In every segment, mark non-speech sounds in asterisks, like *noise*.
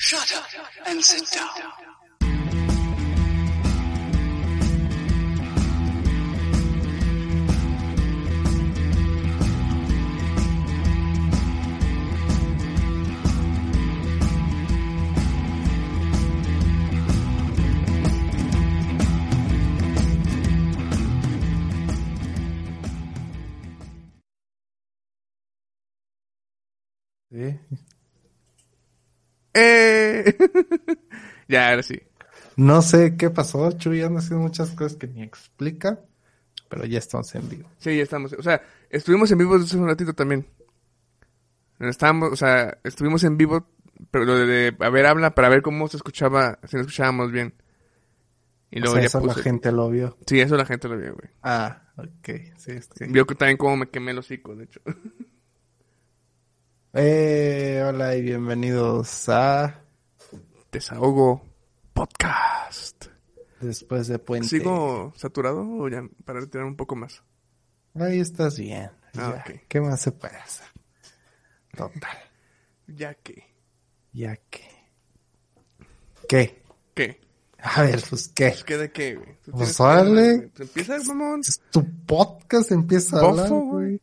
Shut up and sit down. Sí. ¡Eh! *laughs* ya, ahora sí. No sé qué pasó, Chuy anda haciendo muchas cosas que ni explica, pero ya estamos en vivo. Sí, ya estamos. O sea, estuvimos en vivo hace un ratito también. Estábamos, o sea, estuvimos en vivo, pero lo de, a ver, habla para ver cómo se escuchaba, si nos escuchábamos bien. Y O luego sea, ya eso la gente lo vio. Sí, eso la gente lo vio, güey. Ah, ok, sí. Vio que también cómo me quemé el hocico, de hecho. *laughs* Eh, hola y bienvenidos a Desahogo Podcast. Después de Puente. ¿Sigo saturado o ya para retirar un poco más? Ahí estás bien. Ah, ya. ¿Qué más se puede hacer? Total. *laughs* Ya que. Ya que. ¿Qué? ¿Qué? A ver, pues qué. Pues, ¿Qué de qué, güey? Pues. Pues Empieza, mamón. Es tu podcast empieza a hablar, güey.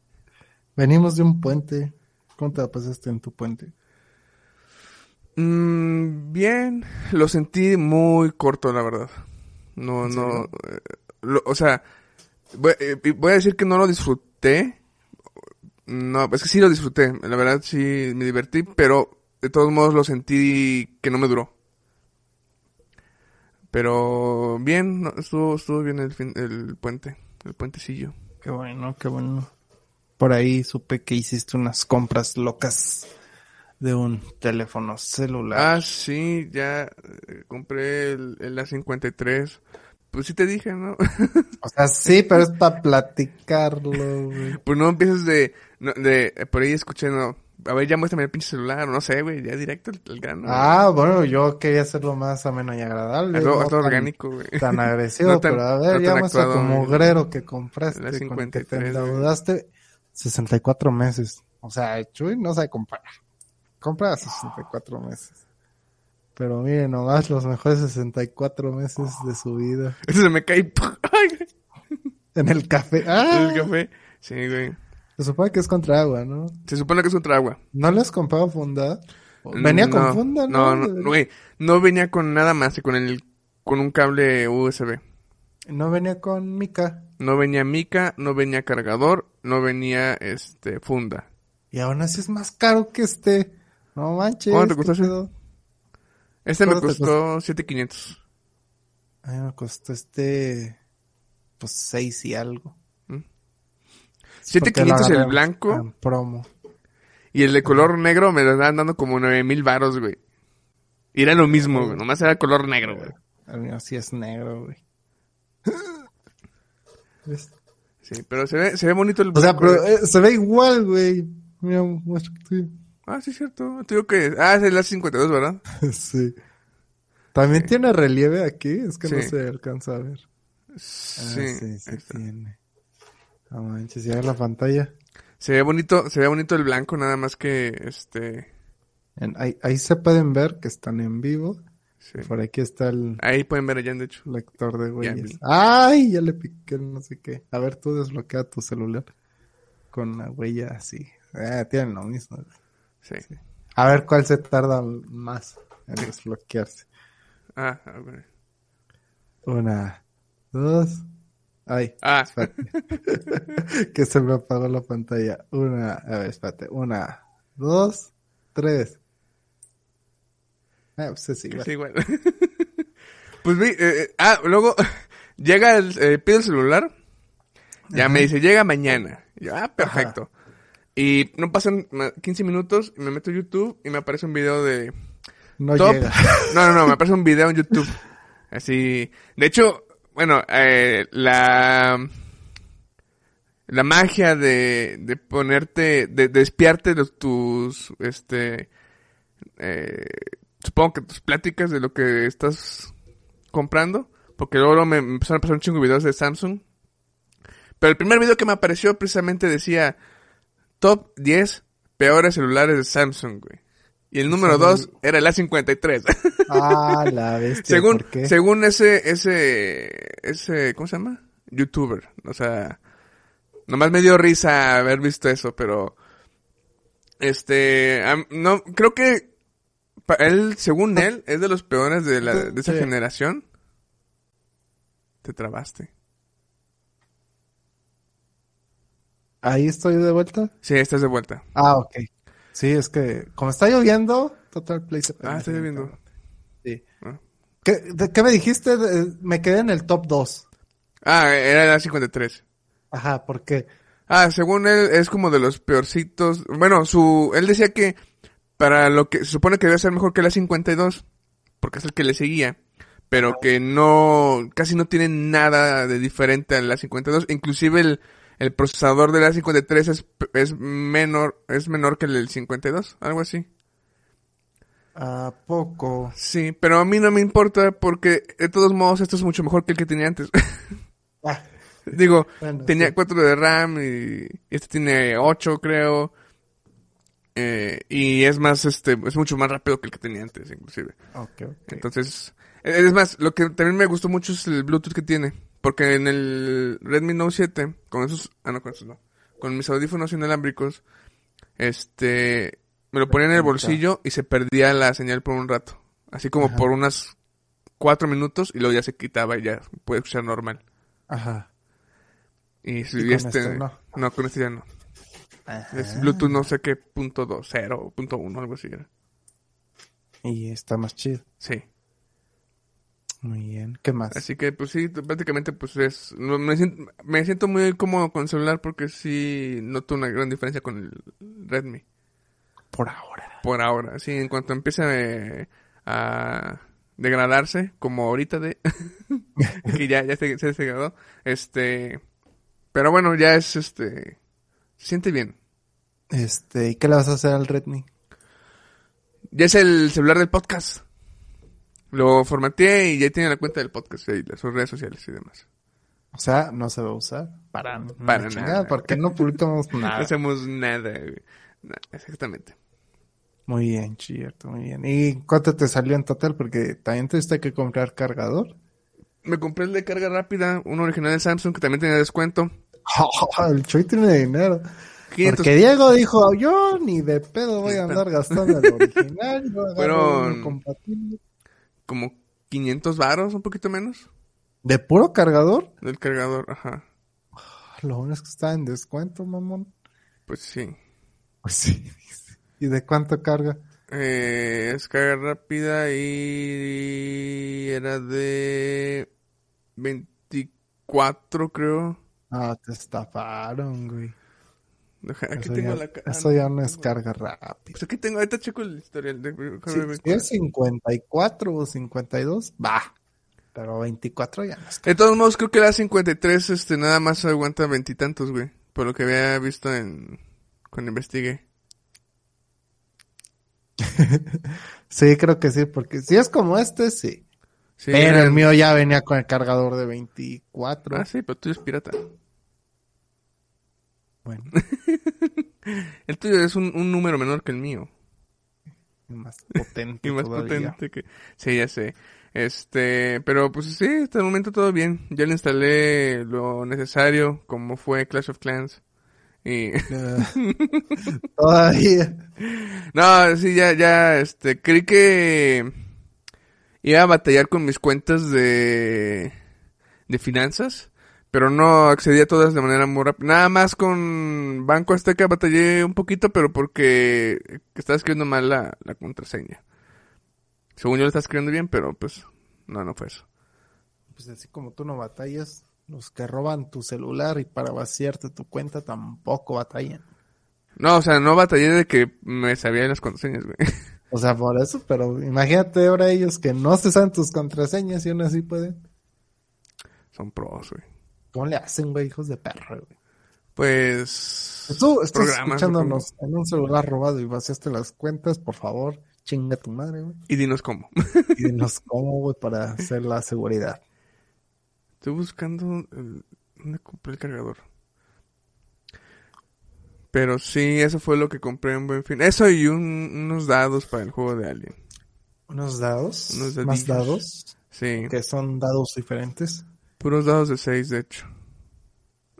Venimos de un puente. ¿Cómo te la pasaste en tu puente? Mm, bien, lo sentí muy corto, la verdad. No, ¿En no, eh, lo- o sea, voy, eh, voy a decir que no lo disfruté. No, es que sí lo disfruté, la verdad sí me divertí, pero de todos modos lo sentí que no me duró. Pero bien, no, estuvo, estuvo bien el, fin- el puente, el puentecillo. Qué bueno, qué bueno. Por ahí supe que hiciste unas compras locas de un teléfono celular. Ah, sí, ya eh, compré el, el A53. Pues sí te dije, ¿no? *laughs* O sea, sí, pero es para platicarlo, güey. Pues no empieces de, no, de, eh, por ahí escuché, no, a ver, ya muéstrame el pinche celular, no sé, güey, ya directo el, el grano. Ah, bueno, yo quería hacerlo más ameno y agradable. hazlo, no orgánico, güey. Tan *laughs* agresivo, No tan- pero a ver, ya muestra tu mugrero que compraste, con el que te 53, güey. endeudaste 64 meses. O sea, Chuy no sabe comprar. Compra a 64 meses. Pero miren, nomás los mejores 64 meses de su vida. Eso *laughs* se me cae, En el café. ¡Ah! el café. Sí, güey. Se supone que es contra agua, ¿no? Se supone que es contra agua. ¿No le has comprado funda? Venía con funda, No, ¿no? no, güey, no venía con nada más que con el, con un cable USB. No venía con mica. No venía mica, no venía cargador, no venía, este, funda. Y aún así es más caro que este. No manches. ¿Cuánto te ¿qué costó ese? pedo? Este me ¿Cuánto te costó 7500. A mí me costó este. Pues seis y algo. ¿Mm? Sí, porque lo 7500 el blanco En promo. y el de color negro me lo estaban dando como 9000 varos, güey. Y era lo mismo, güey, nomás era color negro, güey. Sí es negro, güey. Sí, pero se ve, se ve bonito el O sea, pero güey. eh, se ve igual, güey. Mira, muestra tuyo. Ah, sí, cierto. Te digo que... Ah, es el A52, ¿verdad? *laughs* sí. También Sí. tiene relieve aquí, es que no Sí. se alcanza a ver. Ah, Sí. sí, sí está. tiene. No manches, ya la pantalla. Se ve bonito, se ve bonito el blanco, nada más que, este... En- ahí, ahí se pueden ver que están en vivo. Sí. Por aquí está el Ahí pueden ver allá, de hecho. lector de Ya huellas. vi. ¡Ay! Ya le piqué el no sé qué. A ver, tú desbloquea tu celular con la huella así. Eh, tienen lo mismo. Sí. A ver cuál se tarda más en desbloquearse. Ah, a ver. Una, dos. Ay, Ah, espérate. *laughs* que se me apagó la pantalla. Una, a ver, espérate. Una, dos, tres. Ah, pues es igual. *laughs* Pues vi, eh, eh, ah, luego *laughs* llega el, eh, pido el celular, ya me dice, llega mañana. Y yo, ah, perfecto. Y no pasan ma- 15 minutos y me meto a YouTube y me aparece un video de No top. llega. *laughs* No, no, no, me aparece un video en YouTube. Así. De hecho, bueno, eh, la. La magia de, de ponerte, de, de espiarte de tus, este, eh, supongo que tus pláticas de lo que estás comprando, porque luego me empezaron a pasar un chingo de videos de Samsung. Pero el primer video que me apareció precisamente decía top 10 peores celulares de Samsung, güey. Y el número 2 era el A53. *laughs* Ah, la bestia. según, ¿por qué? según ese, ese, ese, ¿cómo se llama? Youtuber. O sea, nomás me dio risa haber visto eso, pero, este, no, creo que él, según él, es de los peores de, la, de esa Sí. generación. Te trabaste. Ahí estoy de vuelta. Sí, estás de vuelta. Ah, ok. Sí, es que como está lloviendo, Total Play se Ah, pendeja, estoy viendo. Sí. Ah. ¿Qué, de- qué me dijiste? De- me quedé en el top 2. Ah, era el A53. Ajá, ¿por qué? Ah, según él, es como de los peorcitos. Bueno, su, él decía que para lo que se supone que debe ser mejor que la 52, porque es el que le seguía, pero que no, casi no tiene nada de diferente a la 52. Inclusive el, el procesador de la 53 es, es menor, es menor que el del 52, algo así. ¿A poco? Sí, pero a mí no me importa porque de todos modos esto es mucho mejor que el que tenía antes. Ah, *laughs* Digo, Bueno, tenía sí. 4 de RAM y este tiene 8, creo. Eh, y es más, este, es mucho más rápido que el que tenía antes, inclusive. ok, ok. Entonces, eh, es más, lo que también me gustó mucho es el Bluetooth que tiene. Porque en el Redmi Note 7, con esos, ah, no, con esos no. Con mis audífonos inalámbricos, este, me lo ponía en el bolsillo y se perdía la señal por un rato. Así como Ajá. por unas 4 minutos y luego ya se quitaba y ya puede escuchar normal. Ajá. Y, si Y este, este no. no, con este ya no. Ajá. Es Bluetooth no sé qué punto dos, cero punto uno, algo así era. Y está más chido. Sí. Muy bien. ¿Qué más? Así que, pues sí, prácticamente, pues es... me, siento, me siento muy cómodo con el celular porque sí noto una gran diferencia con el Redmi. Por ahora. Por ahora, sí, en cuanto empiece a degradarse, como ahorita de... *laughs* que ya, ya se, se degradó. Este... Pero bueno, ya es este... Se siente bien. Este, ¿y qué le vas a hacer al Redmi? Ya es el celular del podcast. Lo formateé y ya tiene la cuenta del podcast y sus redes sociales y demás. O sea, no se va a usar para, Para nada. porque no publicamos *laughs* No nada. hacemos nada, güey. No, exactamente. Muy bien, cierto, muy bien. ¿Y cuánto te salió en total? Porque también tuviste que comprar cargador. Me compré el de carga rápida, uno original de Samsung que también tenía descuento. *laughs* el Choy tiene dinero. 500 Porque Diego dijo, yo ni de pedo voy a andar gastando el original. Fueron- como 500 varos, un poquito menos, ¿De puro cargador? del cargador, ajá. Lo bueno es que está en descuento, mamón. Pues sí. Pues sí. ¿Y de cuánto carga? Eh, es carga rápida y era de 24, creo. Ah, te estafaron, güey. Deja- Aquí Eso, tengo ya, la ca- ah, eso ya no es carga rápida. Pues aquí tengo, ahorita checo el historial de Si, si es 54 o 52, va. Pero 24 ya no es De todos modos, creo que la 53, este, nada más aguanta veintitantos, güey. Por lo que había visto en, cuando investigué. *laughs* Sí, creo que sí, porque si es como este, sí. Sí, Pero el mío ya venía con el cargador de 24. Ah, sí, pero tuyo es pirata. Bueno, *laughs* El tuyo es un, un número menor que el mío. y más potente *laughs* Y más todavía. potente que... Sí, ya sé. Este, pero pues sí, hasta el momento todo bien. Ya le instalé lo necesario, como fue Clash of Clans. Y... *laughs* Todavía. No, sí, ya, ya, este, creí que iba a batallar con mis cuentas de, de finanzas, pero no accedí a todas de manera muy rápida. Nada más con Banco Azteca batallé un poquito, pero porque estaba escribiendo mal la, la contraseña. Según yo lo estaba escribiendo bien, pero pues, no, no fue eso. Pues así como tú no batallas, los que roban tu celular y para vaciarte tu cuenta tampoco batallan. No, o sea, no batallé de que me sabía las contraseñas, güey. *laughs* O sea, por eso, pero imagínate ahora ellos que no se saben tus contraseñas y aún así pueden. Son pros, güey. ¿Cómo le hacen, güey, hijos de perro, güey? Pues... Tú estás escuchándonos en un celular robado y vaciaste las cuentas, por favor, chinga tu madre, güey. Y dinos cómo. Y dinos cómo, güey, para hacer la seguridad. Estoy buscando el... ¿Dónde compré el cargador? Pero sí, eso fue lo que compré en Buen Fin. Eso y un- unos dados para el juego de Alien. Unos dados, Unos más dados, Sí, que son dados diferentes. puros dados de 6, de hecho.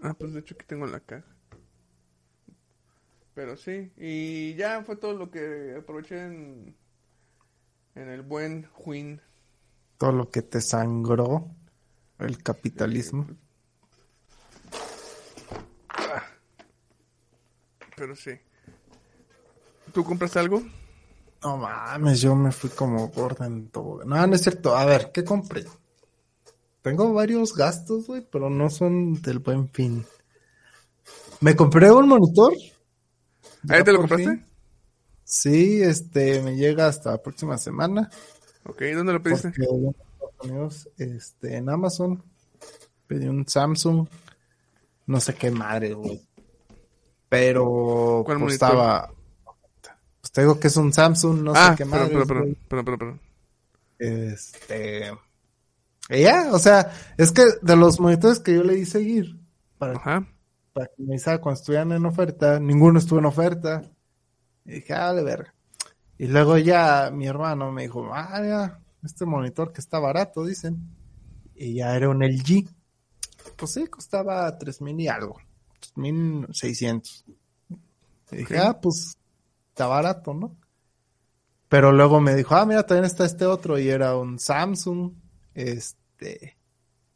Ah, pues de hecho aquí tengo la caja. Pero sí, y ya fue todo lo que aproveché en, en el buen Juin. Todo lo que te sangró el capitalismo. Pero sí. ¿Tú compraste algo? No mames, yo me fui como gorda en todo. No, no es cierto. A ver, ¿qué compré? Tengo varios gastos, güey, pero no son del buen fin. Me compré un monitor. ¿Ahí te lo compraste? fin. Sí, este, me llega hasta la próxima semana. Ok, ¿dónde lo pediste? Unidos, este, en Amazon, pedí un Samsung, no sé qué madre, güey. Pero ¿Cuál costaba, pues te digo que es un Samsung, no ah, sé qué perdón, madre. perdón, perdón, perdón, perdón, perdón. Este, y ya, o sea, es que de los monitores que yo le di seguir para, Ajá. para que me cuando estuvieran en oferta, ninguno estuvo en oferta. Y dije, ah, de ver. Y luego ya mi hermano me dijo, ah, ya, este monitor que está barato, dicen. Y ya era un LG. Pues sí, costaba tres mil y algo. Tres mil seiscientos. Y dije, ah, pues está barato, ¿no? Pero luego me dijo, ah, mira, también está este otro. Y era un Samsung. Este.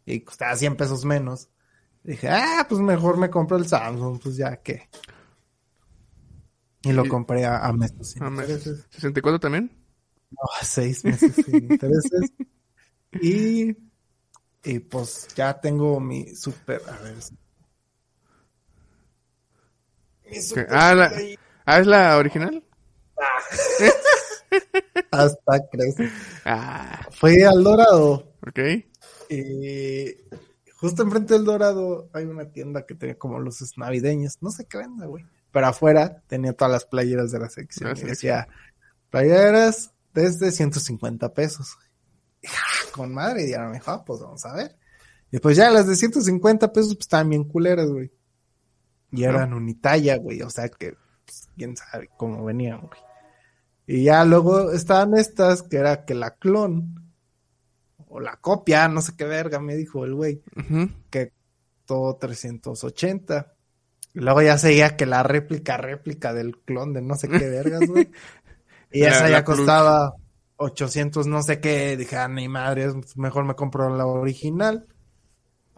Y costaba 100 pesos menos. Dije, ah, pues mejor me compro el Samsung, pues ya que. Y lo Y- compré a, a meses sin Ah, me- intereses. ¿64 también? No, a seis meses sin *laughs* intereses. Y, y pues ya tengo mi super. A ver. Ah, la- ah, ¿es la original? *laughs* Hasta crece. Ah, Fui al Dorado. ok. Y justo enfrente del Dorado hay una tienda que tenía como luces navideñas. No sé qué venda, güey. Pero afuera tenía todas las playeras de la sección. Ah, y decía, playeras desde 150 pesos. Y, ah, con madre, y ya me dijo, ah, pues vamos a ver. Y pues ya las de 150 pesos pues estaban bien culeras, güey. Y eran unitalla, güey. O sea que, pues, quién sabe cómo venían, güey. Y ya luego estaban estas, que era que la clon, o la copia, no sé qué verga, me dijo el güey, Ujú. que todo 380. Y luego ya seguía que la réplica, réplica del clon de no sé qué vergas, güey. *laughs* Y La- esa ya costaba 800, no sé qué. Dije, ah, ni madre, mejor me compro la original.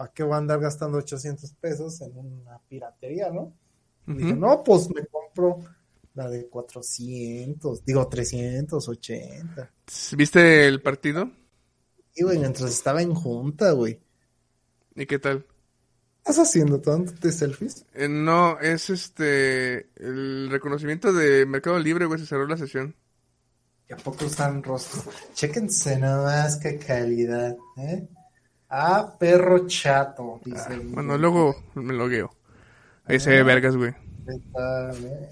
¿Para qué voy a andar gastando 800 pesos en una piratería, no? Y Dije, no, pues me compro la de 400, digo 380. ¿Viste el partido? Y, güey, mientras estaba en junta, güey. ¿Y qué tal? ¿Qué estás haciendo? ¿Tomándote selfies? Eh, no, es este. El reconocimiento de Mercado Libre, güey, se cerró la sesión. ¿Y a poco usan rostro? Chéquense nomás qué calidad, ¿eh? Ah, perro chato. Dice Ah, bueno, luego me logueo. Ahí se ve vergas, güey. Está, ¿eh?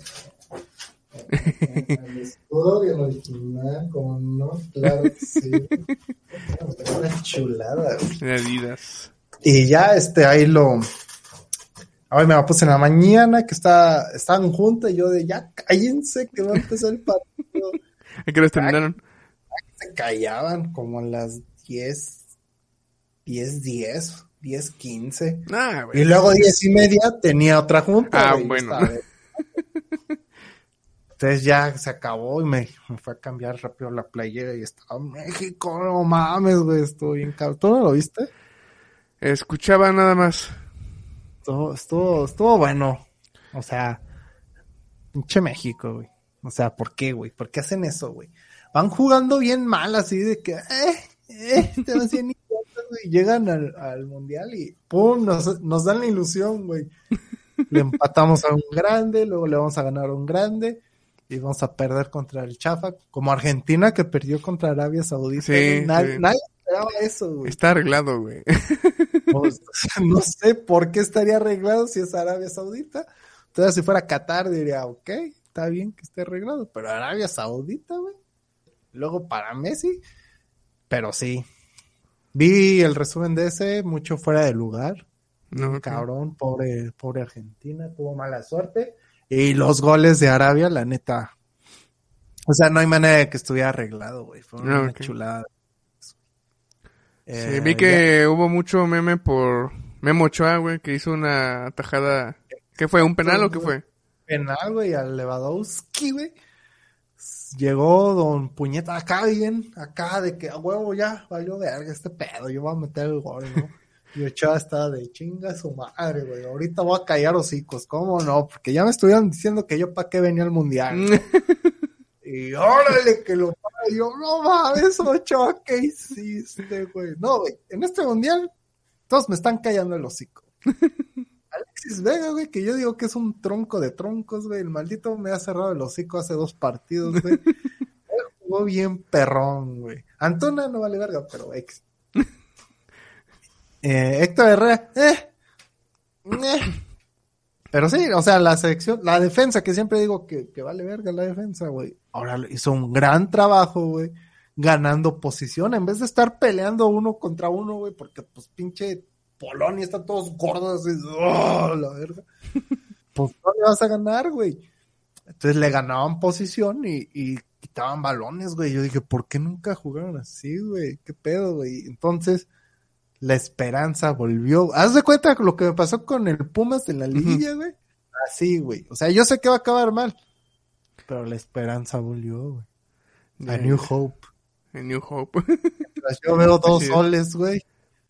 El escudo del original, como no, claro que sí. *laughs* Una chulada, güey. Adidas. Y ya, este, ahí lo. Hoy me la puse en la mañana, que está, estaban juntas, y yo de ya cállense, que va a empezar el partido. *laughs* ¿A qué horas terminaron? Se callaban como a las 10, 10, 10, 10, 15. Ah, Y luego 10 y media tenía otra junta. Ah, güey, bueno. Entonces ya se acabó y me, me fue a cambiar rápido la playera y estaba México, no mames, güey, estuvo bien cabrón. ¿Tú no lo viste? Escuchaba nada más. Estuvo, estuvo, estuvo bueno. O sea, pinche México, güey. O sea, ¿por qué, güey? ¿Por qué hacen eso, güey? Van jugando bien mal, así de que, eh, eh, te vas bien güey. Llegan al, al mundial y pum, nos, nos dan la ilusión, güey. Le empatamos a un grande, luego le vamos a ganar a un grande y vamos a perder contra el Chafa, como Argentina que perdió contra Arabia Saudita. Sí, güey. Nadie, sí. nadie esperaba eso, güey. Está arreglado, güey. *laughs* Pues, no sé por qué estaría arreglado si es Arabia Saudita. Entonces, si fuera Qatar, diría, ok, está bien que esté arreglado, pero Arabia Saudita, güey. Luego para Messi, pero sí. Vi el resumen de ese, mucho fuera de lugar. No. Cabrón, pobre, pobre Argentina, tuvo mala suerte. Y los goles de Arabia, la neta. O sea, no hay manera de que estuviera arreglado, güey. Fue una Ah, chulada. Sí, Eh, vi que hubo mucho meme por Memo Ochoa, güey, que hizo una tajada. ¿Qué fue? ¿Un penal o qué fue? penal, güey, al Lewandowski, güey. Llegó Don Puñeta acá bien, acá de que a huevo ya valió verga este pedo, yo voy a meter el gol, ¿no? Y Ochoa estaba de chinga su madre, güey. Ahorita voy a callar hocicos, ¿cómo no? Porque ya me estuvieron diciendo que yo para qué venía al mundial. ¿no? *laughs* Y órale que lo para. Yo, no mames, Ochoa, ¿qué hiciste, güey? No, güey, en este mundial todos me están callando el hocico. *laughs* Alexis Vega, güey, que yo digo que es un tronco de troncos, güey. El maldito me ha cerrado el hocico hace dos partidos, güey. *laughs* Él jugó bien perrón, güey. Antona no vale verga, pero ex. *laughs* Eh, Héctor Herrera, eh, eh. Pero sí, o sea, la selección, la defensa, que siempre digo que, que vale verga la defensa, güey. Ahora hizo un gran trabajo, güey, ganando posición, en vez de estar peleando uno contra uno, güey, porque pues pinche Polonia están todos gordos, y, ¡oh, la verga. *laughs* Pues no le vas a ganar, güey. Entonces le ganaban posición y, y quitaban balones, güey. Yo dije, ¿por qué nunca jugaron así, güey? ¿Qué pedo, güey? Entonces, la esperanza volvió. Haz de cuenta lo que me pasó con el Pumas de la liguilla, güey. Así, güey. O sea, yo sé que va a acabar mal. Pero la esperanza volvió, güey. A New. Hope. En New Hope. Yo veo *laughs* dos Así es. soles, güey.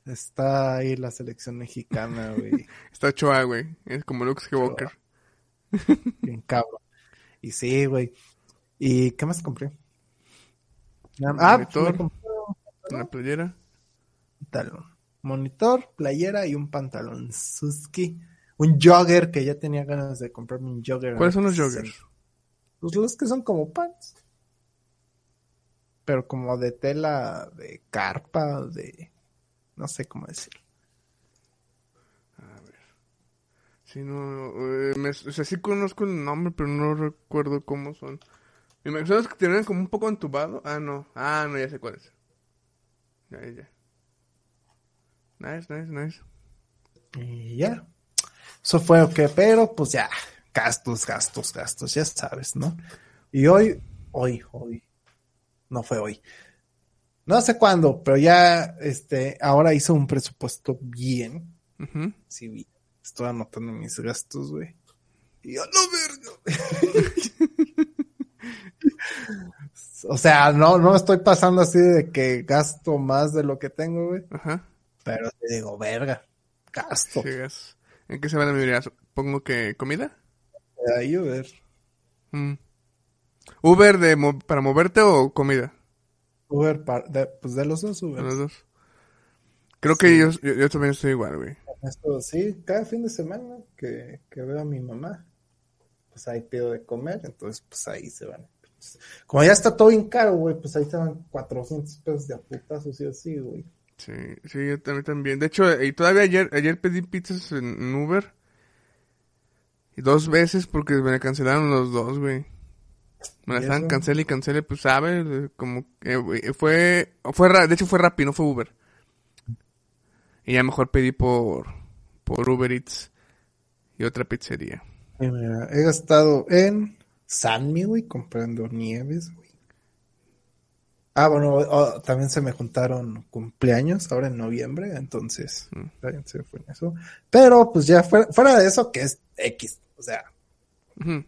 Está ahí la selección mexicana, *laughs* güey. Está Ochoa, güey. Es como Luke Skywalker. Bien cabrón. Y sí, güey. ¿Y qué más compré? Ah, pues Monitor. compré Una playera. pantalón. Monitor, playera y un pantalón Suski. Un jogger que ya tenía ganas de comprarme un jogger. ¿Cuáles son los joggers? Pues los que son como pants. Pero como de tela de carpa, de... No sé cómo decirlo. Sí, no. eh, me- o sea, sí conozco el nombre, pero no recuerdo cómo son. Me imagino que tienen como un poco entubado. Ah, no. Ah, no, ya sé cuál es. Ya, ya, ya. Nice, nice, nice. Y ya. Eso fue que, pero pues ya, gastos, gastos, gastos, ya sabes, ¿no? Y hoy, hoy, hoy, no fue hoy. No sé cuándo, pero ya, este, ahora hice un presupuesto bien. Ujú. Sí, bien. Estoy anotando mis gastos, güey. Y yo, no, verga. *laughs* o sea, no, no estoy pasando así de que gasto más de lo que tengo, güey. Ajá. Pero te digo, verga, gasto. Sí, gas. ¿En qué se van a vivir? Supongo que comida. Ahí, a ver. Mm. ¿Uber de mo- para moverte o comida? Uber, par- de, pues de los dos De Uber. los dos. Creo que yo, yo, yo también estoy igual, güey. Esto, sí, cada fin de semana que, que veo a mi mamá, pues ahí pido de comer, entonces pues ahí se van. Como ya está todo bien caro, güey, pues ahí se van 400 pesos de a putazos y así, güey. Sí, sí, yo también también. De hecho, y todavía ayer, ayer pedí pizzas en, en Uber. Y dos veces porque me cancelaron los dos, güey. Me la ¿Y estaban eso? cancele y cancele, pues sabes, Eh, como que güey, fue, fue, de hecho fue Rappi, no fue Uber. Y ya mejor pedí por, por Uber Eats y otra pizzería. Mira, he gastado en Sanmi, güey, comprando nieves, güey. Ah, bueno, oh, también se me juntaron cumpleaños ahora en noviembre, entonces Mm. también se fue en eso. Pero pues ya fuera, fuera de eso, que es X, o sea,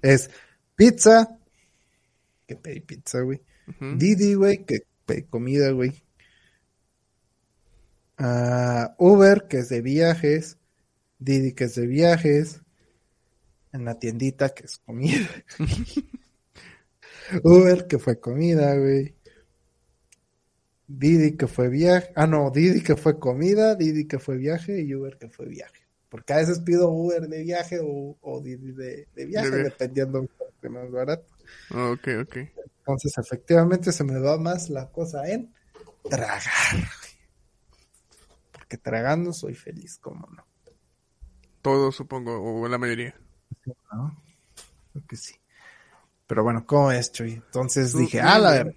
es pizza, que pedí pizza, güey. Didi, güey, que pedí comida, güey. Ah, Uber, que es de viajes. Didi, que es de viajes. En la tiendita, que es comida. *laughs* Uber, que fue comida, güey. Didi, que fue viaje. Ah, no, Didi, que fue comida. Didi, que fue viaje. Y Uber, que fue viaje. Porque a veces pido Uber de viaje o, o de, de- de viaje, De viaje. dependiendo de más barato. Ok, ok. Entonces, efectivamente, se me va más la cosa en tragar. Porque tragando soy feliz, ¿cómo no? Todo, supongo, o la mayoría. ¿No? Creo que sí. Pero bueno, ¿cómo es, Chuy? Entonces dije, ah, la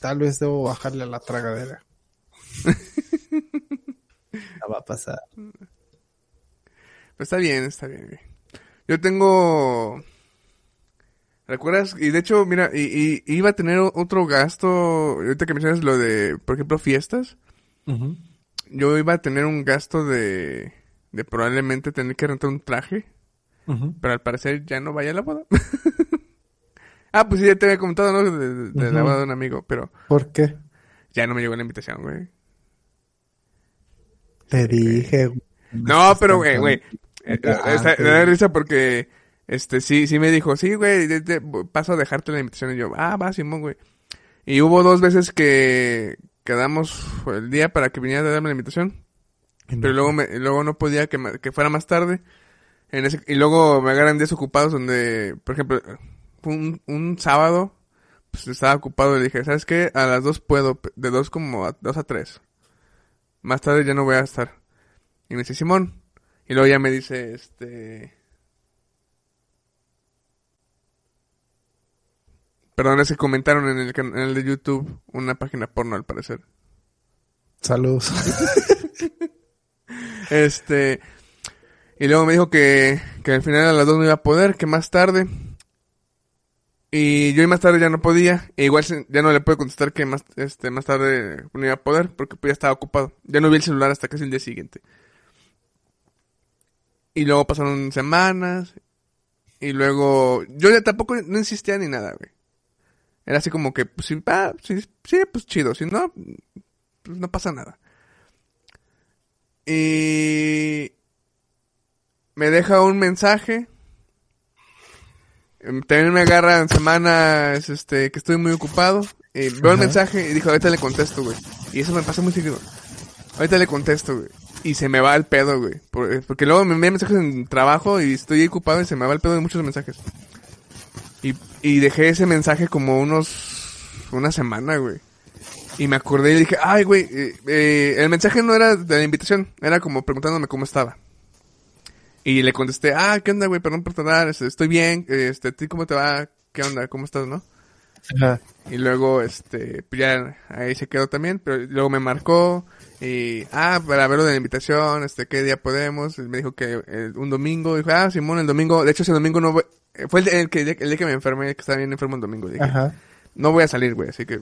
Tal vez debo bajarle a la tragadera. *laughs* No va a pasar. Pero está bien, está bien. Yo tengo... ¿Recuerdas? Y de hecho, mira, y, y- iba a tener otro gasto, ahorita que mencionas lo de, por ejemplo, fiestas, yo iba a tener un gasto de, de probablemente tener que rentar un traje, pero al parecer ya no vaya a la boda. *laughs* ah, pues sí, ya te había comentado, ¿no? De, de la boda de un amigo, pero ¿Por qué? ya no me llegó la invitación, güey. Te dije. güey, No, pero, güey, güey. eh, Ah. Me da risa porque, este, sí, sí me dijo, sí, güey, paso a dejarte la invitación. Y yo, ah, va, Simón, güey. Y hubo dos veces que quedamos el día para que viniera a darme la invitación. Pero luego, me, luego no podía que, que fuera más tarde. En ese, y luego me agarran días ocupados donde, por ejemplo, un, un sábado, pues estaba ocupado y le dije, ¿sabes qué? A las dos puedo, de dos como a dos a tres. Más tarde ya no voy a estar. Y me dice, Simón. Y luego ya me dice, este... Perdón, es que comentaron en el canal de YouTube una página porno al parecer. Saludos. *laughs* Este. Y luego me dijo que, que al final a las dos no iba a poder, que más tarde. Y yo y más tarde ya no podía. E igual ya no le puedo contestar que más, este, más tarde no iba a poder porque pues, ya estaba ocupado. Ya no vi el celular hasta casi el día siguiente. Y luego pasaron semanas. Y luego yo ya tampoco no insistía ni nada, güey. Era así como que, pues, sí, ah, sí, sí, pues chido. Si no, pues no pasa nada. Y me deja un mensaje. Em, También me agarra en semanas este, que estoy muy ocupado. Y veo el Ajá. mensaje y dijo, ahorita le contesto, güey. Y eso me pasa muy seguido. Ahorita le contesto, güey. Y se me va el pedo, güey. Por- porque luego me envían mensajes en trabajo y estoy ocupado y se me va el pedo de muchos mensajes. Y, y dejé ese mensaje como unos... Una semana, güey. Y me acordé y dije, ay, güey, eh, eh, el mensaje no era de la invitación, era como preguntándome cómo estaba. Y le contesté, ah, ¿qué onda, güey? Perdón por tardar, este, estoy bien, este, ¿a ti cómo te va? ¿Qué onda? ¿Cómo estás, no? Ajá. Y luego, este, pues ya ahí se quedó también, pero luego me marcó y, ah, para ver lo de la invitación, este, ¿qué día podemos? Me dijo que eh, un domingo, dijo, ah, Simón, el domingo, de hecho ese domingo no voy, eh, fue el, el que, el día que me enfermé, que estaba bien enfermo el domingo, dije, Ajá. no voy a salir, güey, así que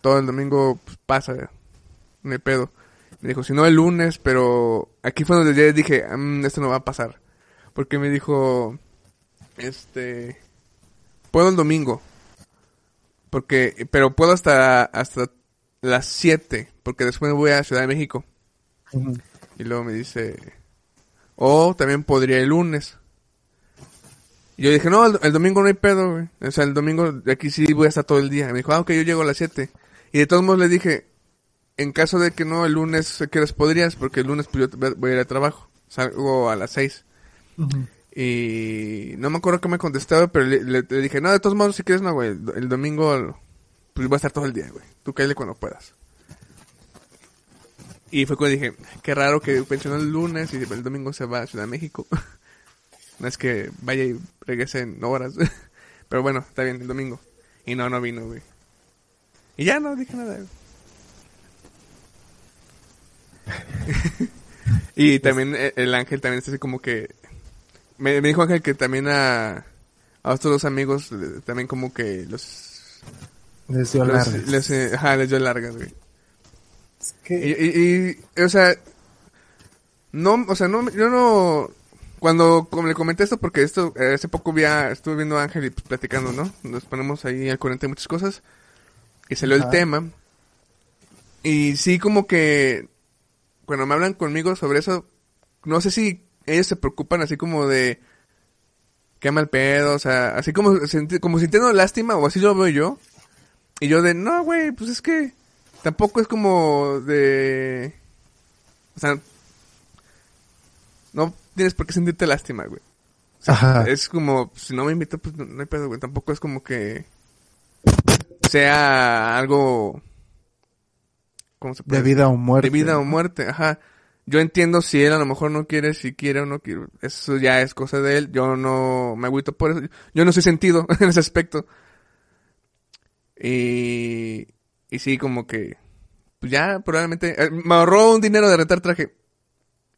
todo el domingo pues, pasa, no hay pedo. Me dijo, si no el lunes, pero aquí fue donde ya dije, "Mm, esto no va a pasar. Porque me dijo, este, puedo el domingo. Porque, pero puedo hasta, hasta las 7, porque después voy a Ciudad de México. Y luego me dice, o también podría el lunes. Y yo dije, no, el, el domingo no hay pedo, güey. O sea, el domingo de aquí sí voy a estar todo el día. Y me dijo, ah, ok, yo llego a las 7. Y de todos modos le dije, en caso de que no, el lunes, ¿qué horas podrías? Porque el lunes pues, yo voy a ir a trabajo. Salgo a las 6. Ujú. Y no me acuerdo que me contestaba, pero le, le- le dije, no, de todos modos, si quieres, no, güey. El, domingo, pues voy a estar todo el día, güey. Tú cállate cuando puedas. Y fue cuando dije, qué raro que mencionó el lunes y el domingo se va a Ciudad de México. *laughs* no es que vaya y regrese en horas. *laughs* pero bueno, está bien, el domingo. Y no, no vino, güey. Y ya no dije nada. güey. *laughs* y también eh, el ángel también está así como que me, me dijo Ángel que también a, a estos dos amigos también como que los... Les dio los- largas. les, eh, ajá, les dio largas, güey. Es Y, que- y- y, o sea, no, o sea, no, yo no... Cuando como le comenté esto, porque esto, eh, hace poco vi a- estuve viendo a Ángel y pues, platicando, ¿no? Nos ponemos ahí al corriente de muchas cosas. Y salió el Ajá. tema. Y sí, como que cuando me hablan conmigo sobre eso, no sé si ellos se preocupan así como de qué mal pedo, o sea, así como, como sintiendo lástima, o así lo veo yo. Y yo de, no, güey, pues es que tampoco es como de... O sea, No tienes por qué sentirte lástima, güey. O sea, Ajá. Es como, si no me invito, pues no, no hay pedo, güey. Tampoco es como que sea algo... ¿Cómo se puede De vida o muerte. de vida o muerte, ajá. Yo entiendo si él a lo mejor no quiere, si quiere o no quiere. Eso ya es cosa de él. Yo no me agüito por eso. Yo no soy sentido *laughs* en ese aspecto. Y, y sí, como que, pues ya probablemente, eh, me ahorró un dinero de rentar traje.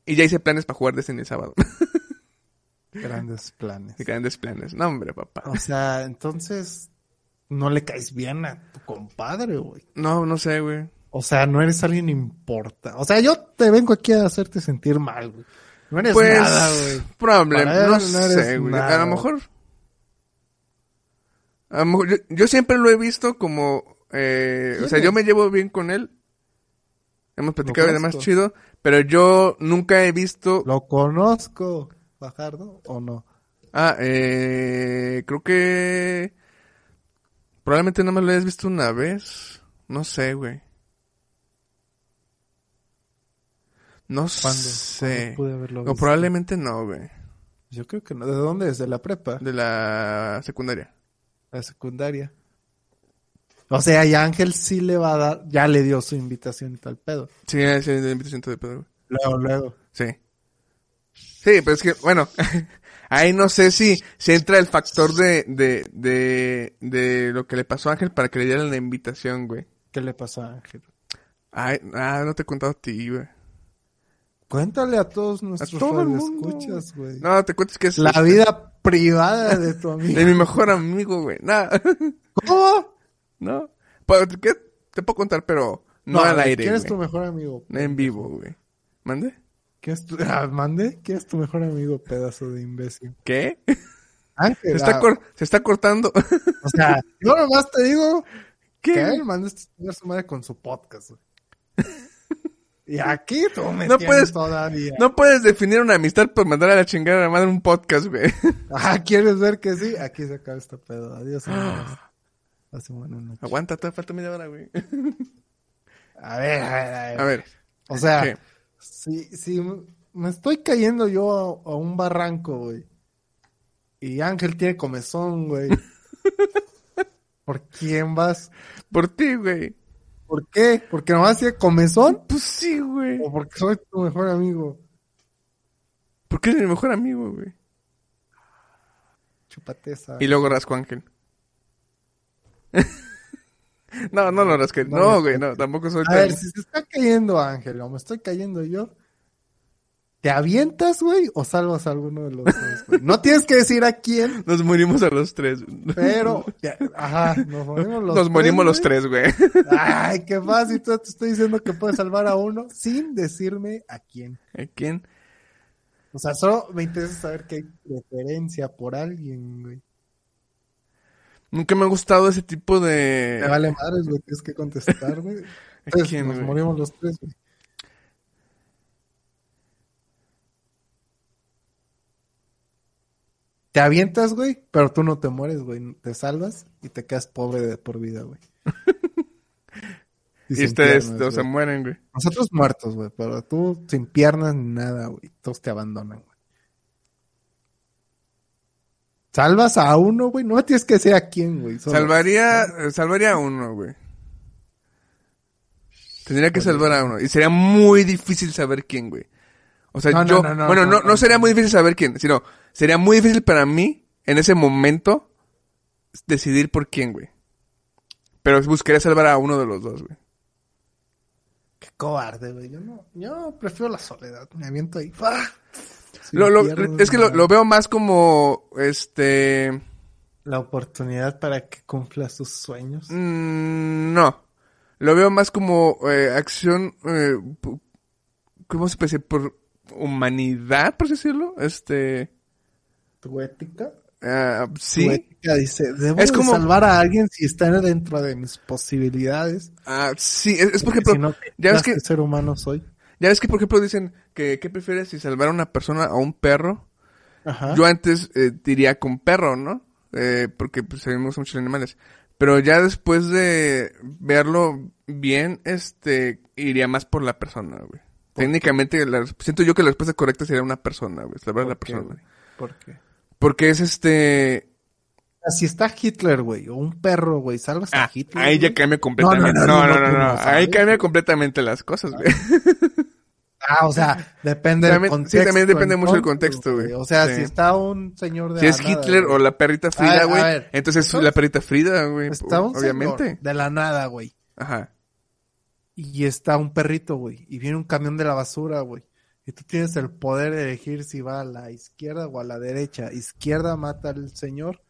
Y ya hice planes para jugar Destiny el sábado. *laughs* Grandes planes. Grandes planes. No, hombre, papá. O sea, entonces no le caes bien a tu compadre, güey. No, no sé, güey. O sea, no eres alguien importa. O sea, yo te vengo aquí a hacerte sentir mal, güey. No eres Pues, nada, güey. él no, sé, güey. nada. A lo mejor. A lo mejor, yo, yo siempre lo he visto como. Eh, o sea, ¿Quién yo me llevo bien con él. Hemos platicado y demás conozco. chido. Pero yo nunca he visto. Lo conozco, Bajardo, o no. Ah, eh. Creo que. Probablemente no me lo hayas visto una vez. No sé, güey. No ¿Cuándo? sé. ¿Cuándo pude haberlo O probablemente no, güey. Yo creo que no. ¿De dónde es? ¿De la prepa? De la secundaria. La secundaria. O sea, y Ángel sí le va a dar, ya le dio su invitación y tal pedo. Sí, sí, de invitación de pedo, güey. Luego, luego. Sí. Sí, pero es que, bueno, *laughs* ahí no sé si, si entra el factor de, de, de, de lo que le pasó a Ángel para que le dieran la invitación, güey. ¿Qué le pasó a Ángel? Ay, ah, no te he contado a ti, güey. Cuéntale a todos nuestros todo el mundo. escuchas, güey. No, te cuentes que es La vida privada de tu amigo. de mi mejor amigo, güey. Nada, *laughs* ¿Cómo? no. Pues, ¿qué? Te puedo contar, pero no, al aire, ¿Quién es tu mejor amigo? En vivo, güey. ¿Mande? ¿Quién es tu... *laughs* Ah, ¿Mande? ¿Quién es tu mejor amigo, pedazo de imbécil? ¿Qué? Ángel. Se está, ah, cor- se está cortando. O sea, yo nomás te digo *laughs* ¿Qué? que él mandó este señor su madre con su podcast, güey. Y aquí tú me No puedes- todavía. No puedes definir una amistad por mandar a la chingada a la madre un podcast, güey. Ah, ¿quieres ver que sí? Aquí se acaba este pedo. Adiós, amigos. Hace buena noche. Aguanta, te falta media hora, güey. A ver, a ver, a ver. A ver, O sea, ¿qué? si, si me estoy cayendo yo a, a un barranco, güey. Y Ángel tiene comezón, güey. *laughs* ¿Por quién vas? Por ti, güey. ¿Por qué? ¿Porque nomás tiene comezón? Pues sí, güey. ¿O porque soy tu mejor amigo? Porque eres mi mejor amigo, güey. Chúpate esa. Y luego rasco Ángel. *laughs* no, no lo rasqué. No No, güey, no, tampoco soy A ver, si se está cayendo Ángel o me estoy cayendo yo, ¿te avientas, güey? ¿O salvas a alguno de los dos, güey? No tienes que decir a quién, *laughs* Nos morimos a los tres. pero... *laughs* ya, ajá, nos morimos los Nos morimos los tres, güey. Ay, qué fácil. Tú te estoy diciendo que puedes salvar a uno sin decirme a quién. ¿A quién? O sea, solo me interesa saber que hay preferencia por alguien, güey. Nunca me ha gustado ese tipo de... Me vale madres, güey. Tienes que contestar, güey. *laughs* Quién, nos morimos los tres, güey. Te avientas, güey, pero tú no te mueres, güey. Te salvas y te quedas pobre de por vida, güey. *laughs* Y ustedes piernas, se mueren, güey. Nosotros muertos, güey, pero tú sin piernas ni nada, güey. Todos te abandonan, güey. Salvas a uno, güey. No tienes que decir a quién, güey. solo- Salvaría, eh, salvaría a uno, güey. Tendría que salvar a uno. Y sería muy difícil saber quién, güey. O sea, No, yo... no, no, bueno, no, no, sería muy difícil saber quién, sino... Sería muy difícil para mí, en ese momento, decidir por quién, güey. Pero buscaría salvar a uno de los dos, güey. Qué cobarde, güey. Yo no, yo prefiero la soledad. Me aviento ahí. ¡Ah! Lo- lo- es que lo, veo más como, este... La oportunidad para que cumpla sus sueños. mm, no. Lo veo más como eh, acción... Eh, ¿Cómo se puede decir? Por humanidad, por así decirlo. Este... Tu ética. ah, Tu sí. ética dice, debo Es como- salvar a alguien si está dentro de mis posibilidades. Ah, sí. Es, es por Porque ejemplo... si no, ya ves ¿qué que- ser humano soy? Ya ves que, por ejemplo, dicen que ¿qué prefieres si salvar a una persona o a un perro? Ajá. Yo antes eh, diría con perro, ¿no? Eh, porque pues a mí me gustan mucho los animales. Pero ya después de verlo bien, este, iría más por la persona, güey. Técnicamente, la- siento yo que la respuesta correcta sería una persona, güey. Salvar a la ¿Por qué, persona. güey? ¿Por qué? Porque es este. Si está Hitler, güey, o un perro, güey, salvas a ah, Hitler. Ahí ya cambia completamente. No, no, no, no. ahí cambia completamente las cosas, güey. *laughs* Ah, o sea, depende. Sí, también depende mucho del contexto, güey. O sea, si está un señor de Si es Hitler o la perrita Frida, güey. Entonces es la perrita Frida, güey. Está un obviamente. De la nada, güey. Ajá. Y está un perrito, güey. Y viene un camión de la basura, güey. Y tú tienes el poder de elegir si va a la izquierda o a la derecha. Izquierda mata al señor,